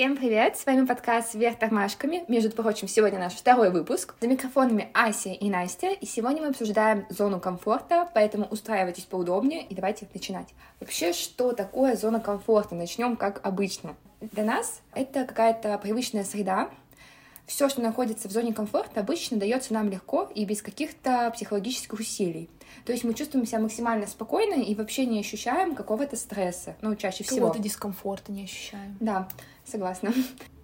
Всем привет! С вами подкаст «Вверх тормашками». Между прочим, сегодня наш второй выпуск. За микрофонами Ася и Настя, и сегодня мы обсуждаем зону комфорта, поэтому устраивайтесь поудобнее и давайте начинать. Вообще, что такое зона комфорта? Начнем как обычно. Для нас это какая-то привычная среда, все, что находится в зоне комфорта, обычно дается нам легко и без каких-то психологических усилий. То есть мы чувствуем себя максимально спокойно и вообще не ощущаем какого-то стресса, ну, чаще всего. Какого-то дискомфорта не ощущаем. Да, согласна.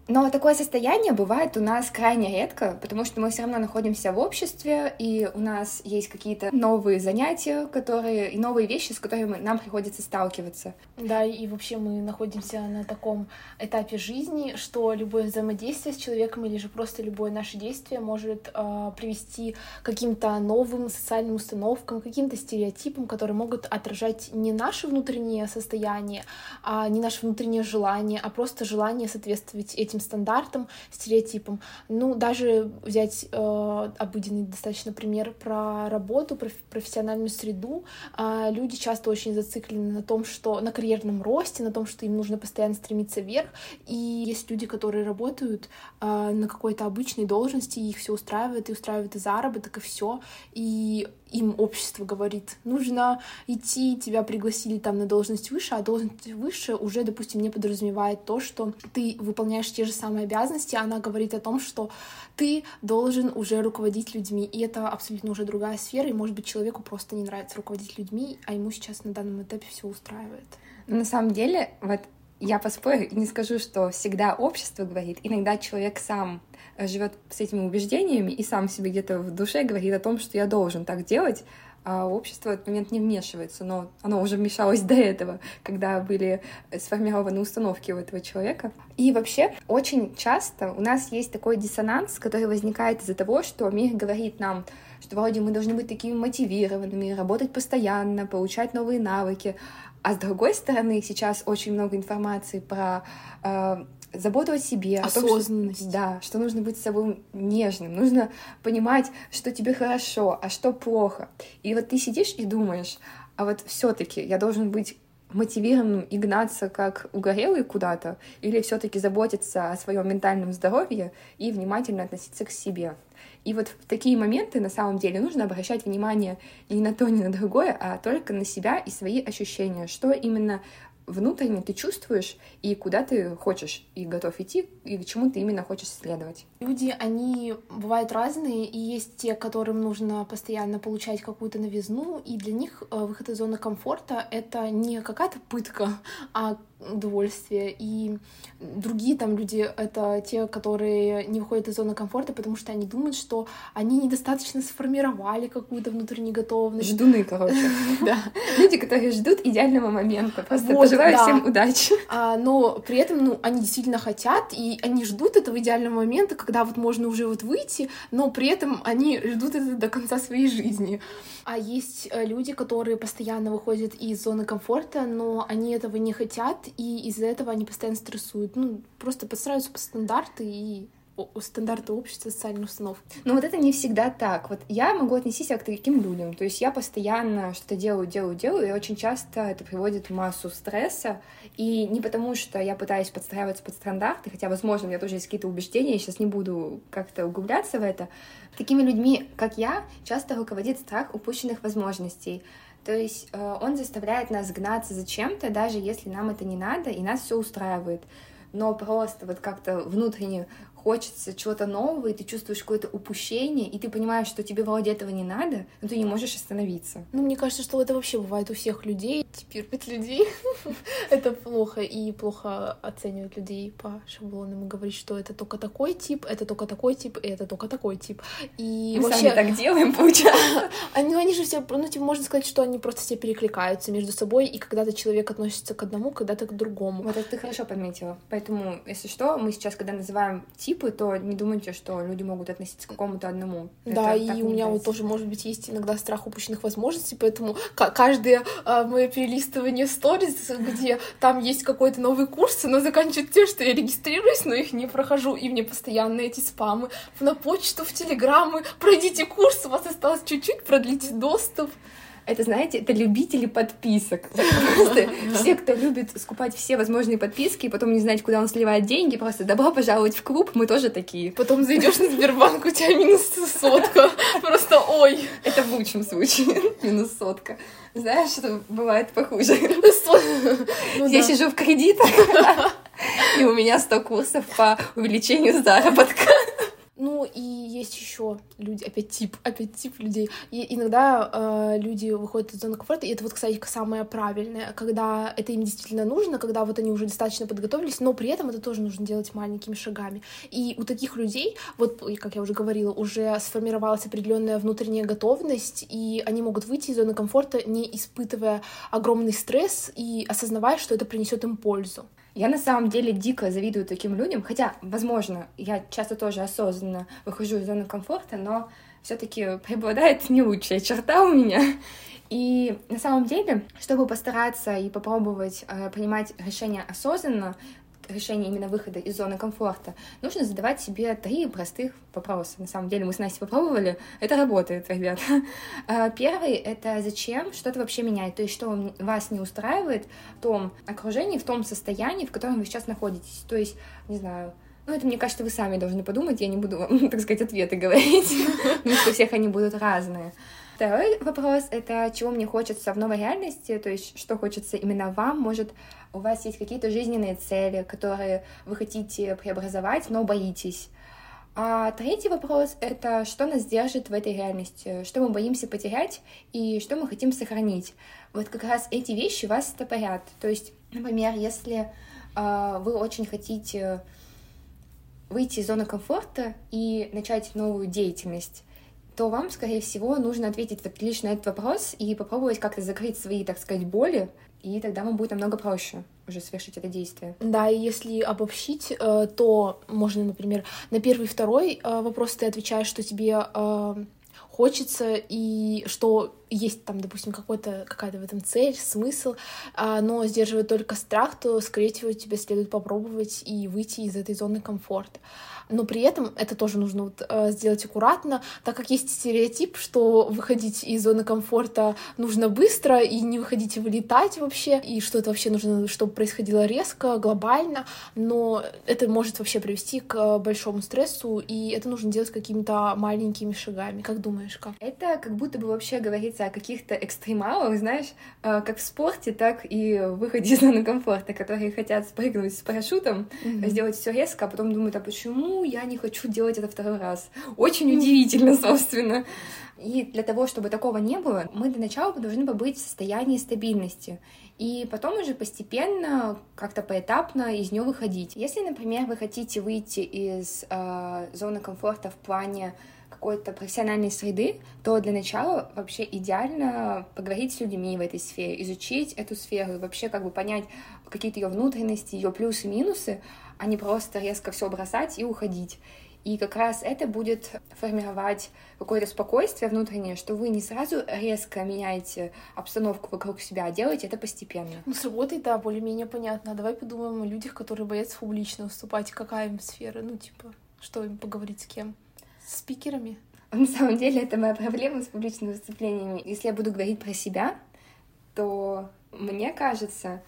Но такое состояние бывает у нас крайне редко, потому что мы все равно находимся в обществе, и у нас есть какие-то новые занятия, которые и новые вещи, с которыми нам приходится сталкиваться. Да, и вообще мы находимся на таком этапе жизни, что любое взаимодействие с человеком или же просто любое наше действие может э, привести к каким-то новым социальным установкам, каким-то стереотипам, которые могут отражать не наше внутреннее состояние, а не наше внутреннее желание, а просто желание соответствовать этим этим стандартам, стереотипам. Ну, даже взять э, обыденный достаточно пример про работу, про профессиональную среду. Э, люди часто очень зациклены на том, что на карьерном росте, на том, что им нужно постоянно стремиться вверх. И есть люди, которые работают э, на какой-то обычной должности, и их все устраивает, и устраивает и заработок, и все. И им общество говорит, нужно идти, тебя пригласили там на должность выше, а должность выше уже, допустим, не подразумевает то, что ты выполняешь те же самые обязанности, она говорит о том, что ты должен уже руководить людьми, и это абсолютно уже другая сфера, и, может быть, человеку просто не нравится руководить людьми, а ему сейчас на данном этапе все устраивает. На самом деле, вот я поспорю и не скажу, что всегда общество говорит. Иногда человек сам э, живет с этими убеждениями и сам себе где-то в душе говорит о том, что я должен так делать, а общество в этот момент не вмешивается, но оно уже вмешалось до этого, когда были сформированы установки у этого человека. И вообще, очень часто у нас есть такой диссонанс, который возникает из-за того, что мир говорит нам, что вроде мы должны быть такими мотивированными, работать постоянно, получать новые навыки, а с другой стороны, сейчас очень много информации про э, заботу о себе, осознанность. О том, что, да, что нужно быть с собой нежным, нужно понимать, что тебе хорошо, а что плохо. И вот ты сидишь и думаешь, а вот все-таки я должен быть мотивированным и гнаться как угорелый куда-то, или все-таки заботиться о своем ментальном здоровье и внимательно относиться к себе. И вот в такие моменты на самом деле нужно обращать внимание не на то, ни на другое, а только на себя и свои ощущения, что именно внутренне ты чувствуешь и куда ты хочешь и готов идти, и к чему ты именно хочешь следовать. Люди, они бывают разные, и есть те, которым нужно постоянно получать какую-то новизну, и для них э, выход из зоны комфорта — это не какая-то пытка, а удовольствие. И другие там люди — это те, которые не выходят из зоны комфорта, потому что они думают, что они недостаточно сформировали какую-то внутреннюю готовность. Ждуны, короче. Да. Люди, которые ждут идеального момента. Просто пожелаю всем удачи. А, но при этом, ну, они действительно хотят, и они ждут этого идеального момента, когда вот можно уже вот выйти, но при этом они ждут это до конца своей жизни. А есть э, люди, которые постоянно выходят из зоны комфорта, но они этого не хотят, и из-за этого они постоянно стрессуют. Ну, просто подстраиваются по стандарты и стандарты общества, социальных установок. Но вот это не всегда так. Вот я могу отнестись к таким людям. То есть я постоянно что-то делаю, делаю, делаю, и очень часто это приводит в массу стресса. И не потому, что я пытаюсь подстраиваться под стандарты, хотя, возможно, у меня тоже есть какие-то убеждения, я сейчас не буду как-то углубляться в это. Такими людьми, как я, часто руководит страх упущенных возможностей. То есть э, он заставляет нас гнаться за чем-то, даже если нам это не надо, и нас все устраивает. Но просто вот как-то внутренне хочется чего-то нового, и ты чувствуешь какое-то упущение, и ты понимаешь, что тебе вроде этого не надо, но ты не можешь остановиться. Ну, мне кажется, что это вообще бывает у всех людей. Терпеть людей — это плохо, и плохо оценивать людей по шаблонам и говорить, что это только такой тип, это только такой тип, и это только такой тип. И Мы вообще... сами так делаем, получается. Они, ну, они же все, ну, типа, можно сказать, что они просто все перекликаются между собой, и когда-то человек относится к одному, когда-то к другому. Вот это ты хорошо подметила. Поэтому, если что, мы сейчас, когда называем тип, типы, то не думайте, что люди могут относиться к какому-то одному. Да, Это и у меня вот тоже, может быть, есть иногда страх упущенных возможностей, поэтому каждое а, мое перелистывание сториз, где там есть какой-то новый курс, оно заканчивает тем, что я регистрируюсь, но их не прохожу, и мне постоянно эти спамы на почту, в телеграммы, пройдите курс, у вас осталось чуть-чуть, продлите доступ. Это, знаете, это любители подписок. Просто все, кто любит скупать все возможные подписки и потом не знать, куда он сливает деньги, просто добро пожаловать в клуб, мы тоже такие. Потом зайдешь на Сбербанк, у тебя минус сотка. Просто ой. Это в лучшем случае. Минус сотка. Знаешь, что бывает похуже. Ну, Я сижу в кредитах, и у меня 100 курсов по увеличению заработка. Ну и есть еще люди, опять тип, опять тип людей. И иногда э, люди выходят из зоны комфорта, и это вот, кстати, самое правильное, когда это им действительно нужно, когда вот они уже достаточно подготовились, но при этом это тоже нужно делать маленькими шагами. И у таких людей, вот, как я уже говорила, уже сформировалась определенная внутренняя готовность, и они могут выйти из зоны комфорта, не испытывая огромный стресс и осознавая, что это принесет им пользу. Я на самом деле дико завидую таким людям, хотя, возможно, я часто тоже осознанно выхожу из зоны комфорта, но все-таки преобладает не лучшая черта у меня. И на самом деле, чтобы постараться и попробовать э, принимать решения осознанно, решения именно выхода из зоны комфорта, нужно задавать себе три простых вопроса. На самом деле мы с Настей попробовали, это работает, ребят. А, первый — это зачем что-то вообще менять, то есть что вас не устраивает в том окружении, в том состоянии, в котором вы сейчас находитесь. То есть, не знаю, ну, это, мне кажется, вы сами должны подумать, я не буду вам, так сказать, ответы говорить, потому что у всех они будут разные. Второй вопрос — это чего мне хочется в новой реальности, то есть что хочется именно вам. Может, у вас есть какие-то жизненные цели, которые вы хотите преобразовать, но боитесь. А третий вопрос — это что нас держит в этой реальности, что мы боимся потерять и что мы хотим сохранить. Вот как раз эти вещи вас стопорят. То есть, например, если э, вы очень хотите выйти из зоны комфорта и начать новую деятельность, то вам, скорее всего, нужно ответить вот лишь на этот вопрос и попробовать как-то закрыть свои, так сказать, боли, и тогда вам будет намного проще уже совершить это действие. Да, и если обобщить, э, то можно, например, на первый и второй э, вопрос ты отвечаешь, что тебе э, хочется и что есть там, допустим, какой-то, какая-то в этом цель, смысл, но сдерживает только страх, то, скорее всего, тебе следует попробовать и выйти из этой зоны комфорта но при этом это тоже нужно вот, э, сделать аккуратно, так как есть стереотип, что выходить из зоны комфорта нужно быстро и не выходить и вылетать вообще, и что это вообще нужно, чтобы происходило резко, глобально, но это может вообще привести к большому стрессу, и это нужно делать какими-то маленькими шагами. Как думаешь, как? Это как будто бы вообще говорится о каких-то экстремалах, знаешь, э, как в спорте, так и в выходе из зоны комфорта, которые хотят спрыгнуть с парашютом, mm-hmm. сделать все резко, а потом думают, а почему я не хочу делать это второй раз. Очень удивительно, собственно. И для того, чтобы такого не было, мы для начала должны побыть в состоянии стабильности. И потом уже постепенно, как-то поэтапно из нее выходить. Если, например, вы хотите выйти из э, зоны комфорта в плане какой-то профессиональной среды, то для начала вообще идеально поговорить с людьми в этой сфере, изучить эту сферу вообще как бы понять какие-то ее внутренности, ее плюсы и минусы, а не просто резко все бросать и уходить. И как раз это будет формировать какое-то спокойствие внутреннее, что вы не сразу резко меняете обстановку вокруг себя, а делаете это постепенно. Ну, с работой, да, более-менее понятно. Давай подумаем о людях, которые боятся публично выступать. Какая им сфера? Ну, типа, что им поговорить с кем? Спикерами? На самом деле, это моя проблема с публичными выступлениями. Если я буду говорить про себя, то мне кажется,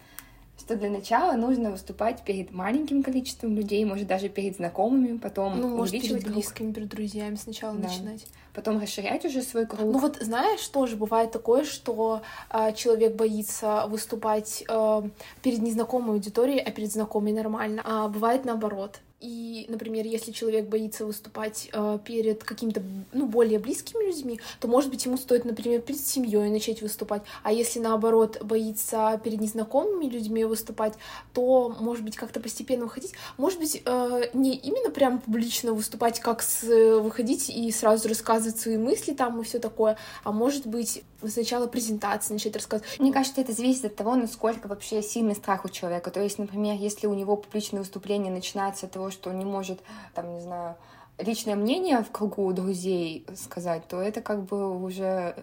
что для начала нужно выступать перед маленьким количеством людей, может даже перед знакомыми, потом ну, может, перед близкими, перед друзьями сначала да. начинать. Потом расширять уже свой круг. Ну вот знаешь, тоже бывает такое, что э, человек боится выступать э, перед незнакомой аудиторией, а перед знакомой нормально. А бывает наоборот. И, например, если человек боится выступать э, перед какими-то ну, более близкими людьми, то, может быть, ему стоит, например, перед семьей начать выступать. А если, наоборот, боится перед незнакомыми людьми выступать, то, может быть, как-то постепенно выходить. Может быть, э, не именно прям публично выступать, как с, выходить и сразу рассказывать свои мысли там и все такое, а может быть, сначала презентации начать рассказывать. Мне кажется, это зависит от того, насколько вообще сильный страх у человека. То есть, например, если у него публичное выступление начинается от того, что он не может, там, не знаю, личное мнение в кругу друзей сказать, то это как бы уже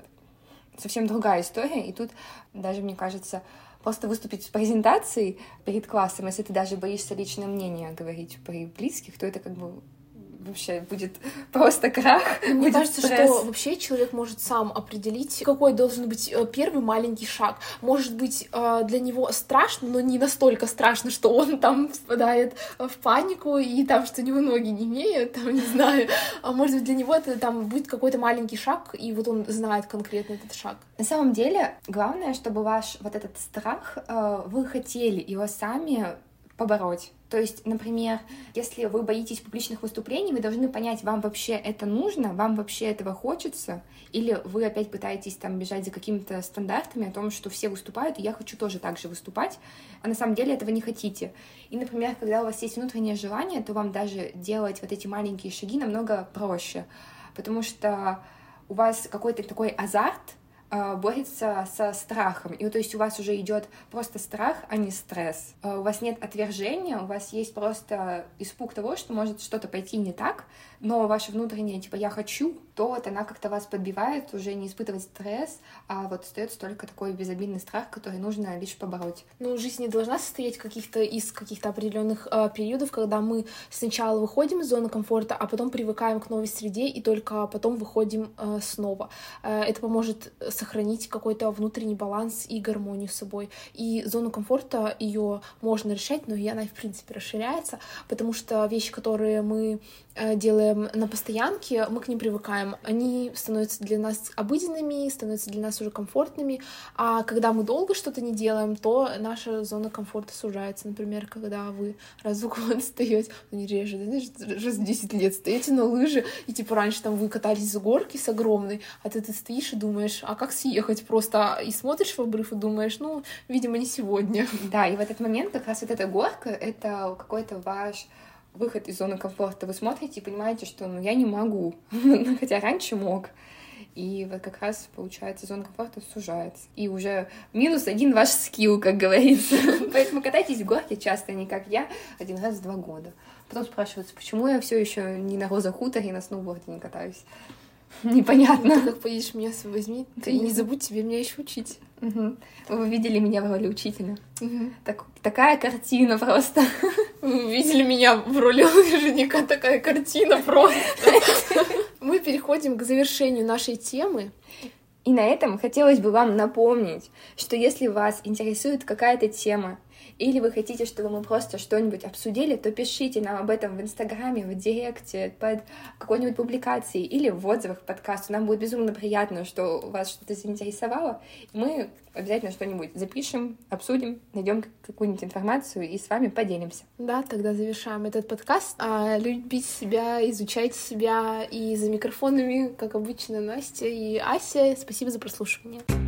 совсем другая история. И тут даже, мне кажется, просто выступить с презентацией перед классом, если ты даже боишься личное мнение говорить при близких, то это как бы вообще будет просто крах. Мне будет кажется, стресс. что вообще человек может сам определить, какой должен быть э, первый маленький шаг. Может быть, э, для него страшно, но не настолько страшно, что он там впадает в панику и там, что у него ноги не имеют, там, не знаю. А может быть, для него это там будет какой-то маленький шаг, и вот он знает конкретно этот шаг. На самом деле, главное, чтобы ваш вот этот страх, э, вы хотели его сами побороть. То есть, например, если вы боитесь публичных выступлений, вы должны понять, вам вообще это нужно, вам вообще этого хочется, или вы опять пытаетесь там бежать за какими-то стандартами о том, что все выступают, и я хочу тоже так же выступать, а на самом деле этого не хотите. И, например, когда у вас есть внутреннее желание, то вам даже делать вот эти маленькие шаги намного проще, потому что у вас какой-то такой азарт, борется со страхом. И то есть у вас уже идет просто страх, а не стресс. Э, У вас нет отвержения, у вас есть просто испуг того, что может что-то пойти не так, но ваше внутреннее, типа, я хочу, то вот она как-то вас подбивает уже не испытывать стресс, а вот остается только такой безобидный страх, который нужно лишь побороть. Ну, жизнь не должна состоять каких-то из каких-то определенных э, периодов, когда мы сначала выходим из зоны комфорта, а потом привыкаем к новой среде и только потом выходим э, снова. Э, это поможет сохранить какой-то внутренний баланс и гармонию с собой. И зону комфорта ее можно решать, но и она, в принципе, расширяется, потому что вещи, которые мы э, делаем на постоянке, мы к ним привыкаем. Они становятся для нас обыденными, становятся для нас уже комфортными, а когда мы долго что-то не делаем, то наша зона комфорта сужается. Например, когда вы раз в год встаете, ну не реже, да, раз в 10 лет стоите на лыжи, и типа раньше там вы катались с горки с огромной, а ты, ты стоишь и думаешь, а как съехать просто? И смотришь в обрыв и думаешь, ну, видимо, не сегодня. Да, и в этот момент как раз вот эта горка — это какой-то ваш выход из зоны комфорта. Вы смотрите и понимаете, что ну, я не могу, хотя раньше мог. И вот как раз, получается, зона комфорта сужается. И уже минус один ваш скилл, как говорится. Поэтому катайтесь в горке часто, не как я, один раз в два года. Потом спрашиваются, почему я все еще не на роза хуторе и на сноуборде не катаюсь. Непонятно. Ты как поедешь, меня возьми. Ты не забудь тебе меня еще учить. Мгм. Вы видели меня в роли учителя. Так, такая картина просто. Вы видели меня в роли лыжника, такая картина просто. Мы переходим к завершению нашей темы. И на этом хотелось бы вам напомнить, что если вас интересует какая-то тема, или вы хотите, чтобы мы просто что-нибудь обсудили, то пишите нам об этом в Инстаграме, в Директе, под какой-нибудь публикацией или в отзывах к подкасту. Нам будет безумно приятно, что вас что-то заинтересовало. Мы обязательно что-нибудь запишем, обсудим, найдем какую-нибудь информацию и с вами поделимся. Да, тогда завершаем этот подкаст. А, любите себя, изучайте себя. И за микрофонами, как обычно, Настя и Ася. Спасибо за прослушивание.